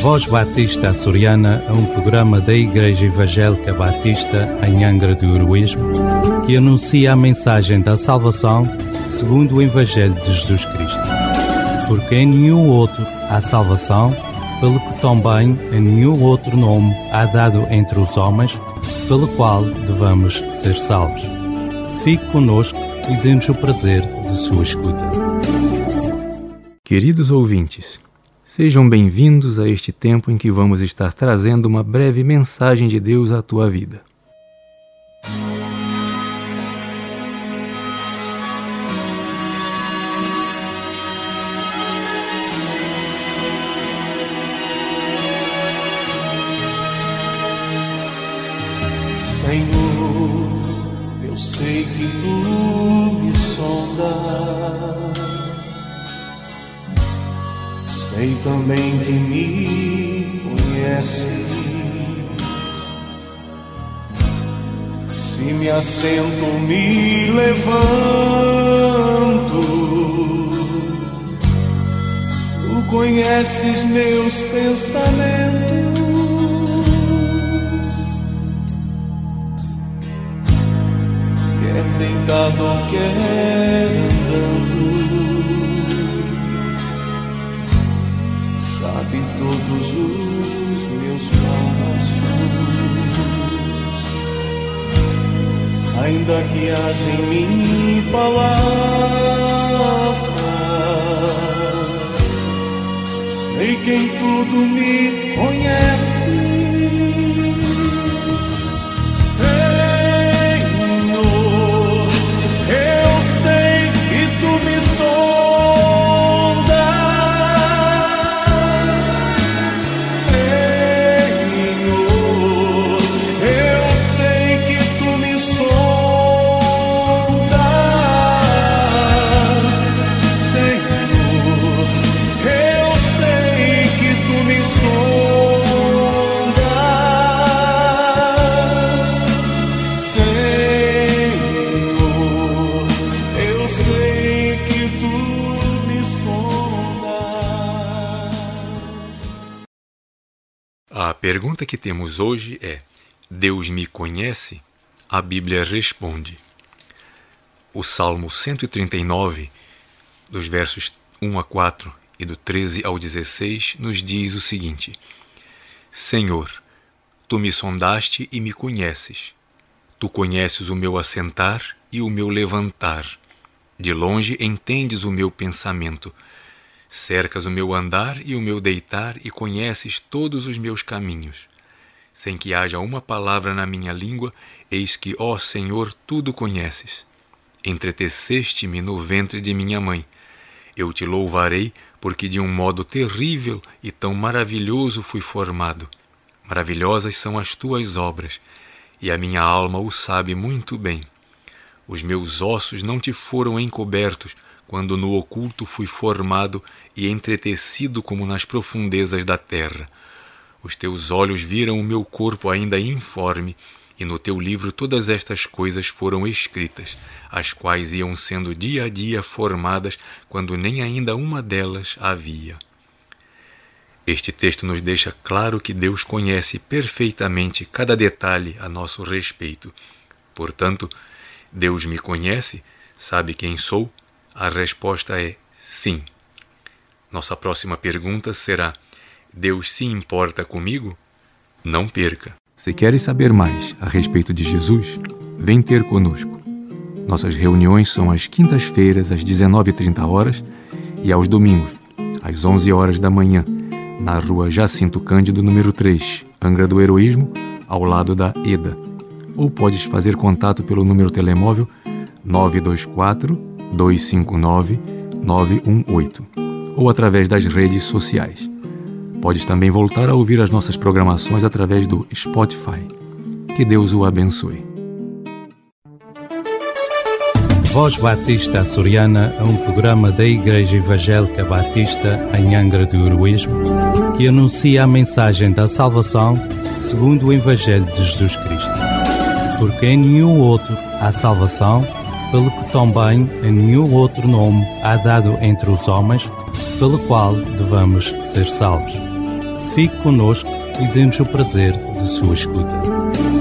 Voz Batista Açoriana é um programa da Igreja Evangélica Batista em Angra do Heroísmo que anuncia a mensagem da salvação segundo o Evangelho de Jesus Cristo. Porque em nenhum outro há salvação, pelo que também em nenhum outro nome há dado entre os homens, pelo qual devamos ser salvos. Fique conosco e dê-nos o prazer de sua escuta. Queridos ouvintes, Sejam bem-vindos a este tempo em que vamos estar trazendo uma breve mensagem de Deus à tua vida. Senhor, eu sei que tu me sondas Sei também que me conheces. Se me assento, me levanto. Tu conheces meus pensamentos. Quer deitado quer Ainda que haja em mim palavras, sei que em tudo me conhece. Pergunta que temos hoje é: Deus me conhece? A Bíblia responde. O Salmo 139, dos versos 1 a 4 e do 13 ao 16, nos diz o seguinte: Senhor, tu me sondaste e me conheces. Tu conheces o meu assentar e o meu levantar. De longe entendes o meu pensamento Cercas o meu andar e o meu deitar e conheces todos os meus caminhos. Sem que haja uma palavra na minha língua, eis que, ó Senhor, tudo conheces. Entreteceste-me no ventre de minha mãe. Eu te louvarei, porque de um modo terrível e tão maravilhoso fui formado. Maravilhosas são as tuas obras, e a minha alma o sabe muito bem. Os meus ossos não te foram encobertos, quando no oculto fui formado e entretecido como nas profundezas da terra. Os teus olhos viram o meu corpo ainda informe, e no teu livro todas estas coisas foram escritas, as quais iam sendo dia a dia formadas, quando nem ainda uma delas havia. Este texto nos deixa claro que Deus conhece perfeitamente cada detalhe a nosso respeito. Portanto, Deus me conhece, sabe quem sou a resposta é sim. Nossa próxima pergunta será: Deus se importa comigo? Não perca. Se queres saber mais a respeito de Jesus, vem ter conosco. Nossas reuniões são às quintas-feiras às 19h30 e aos domingos às 11 horas da manhã, na rua Jacinto Cândido, número 3, Angra do Heroísmo, ao lado da EDA. Ou podes fazer contato pelo número telemóvel 924 259 918 ou através das redes sociais. Podes também voltar a ouvir as nossas programações através do Spotify. Que Deus o abençoe. Voz Batista Açoriana é um programa da Igreja Evangélica Batista em Angra do Heroísmo que anuncia a mensagem da salvação segundo o Evangelho de Jesus Cristo. Porque em nenhum outro há salvação pelo que também em nenhum outro nome há dado entre os homens, pela qual devamos ser salvos. Fique conosco e dê-nos o prazer de sua escuta.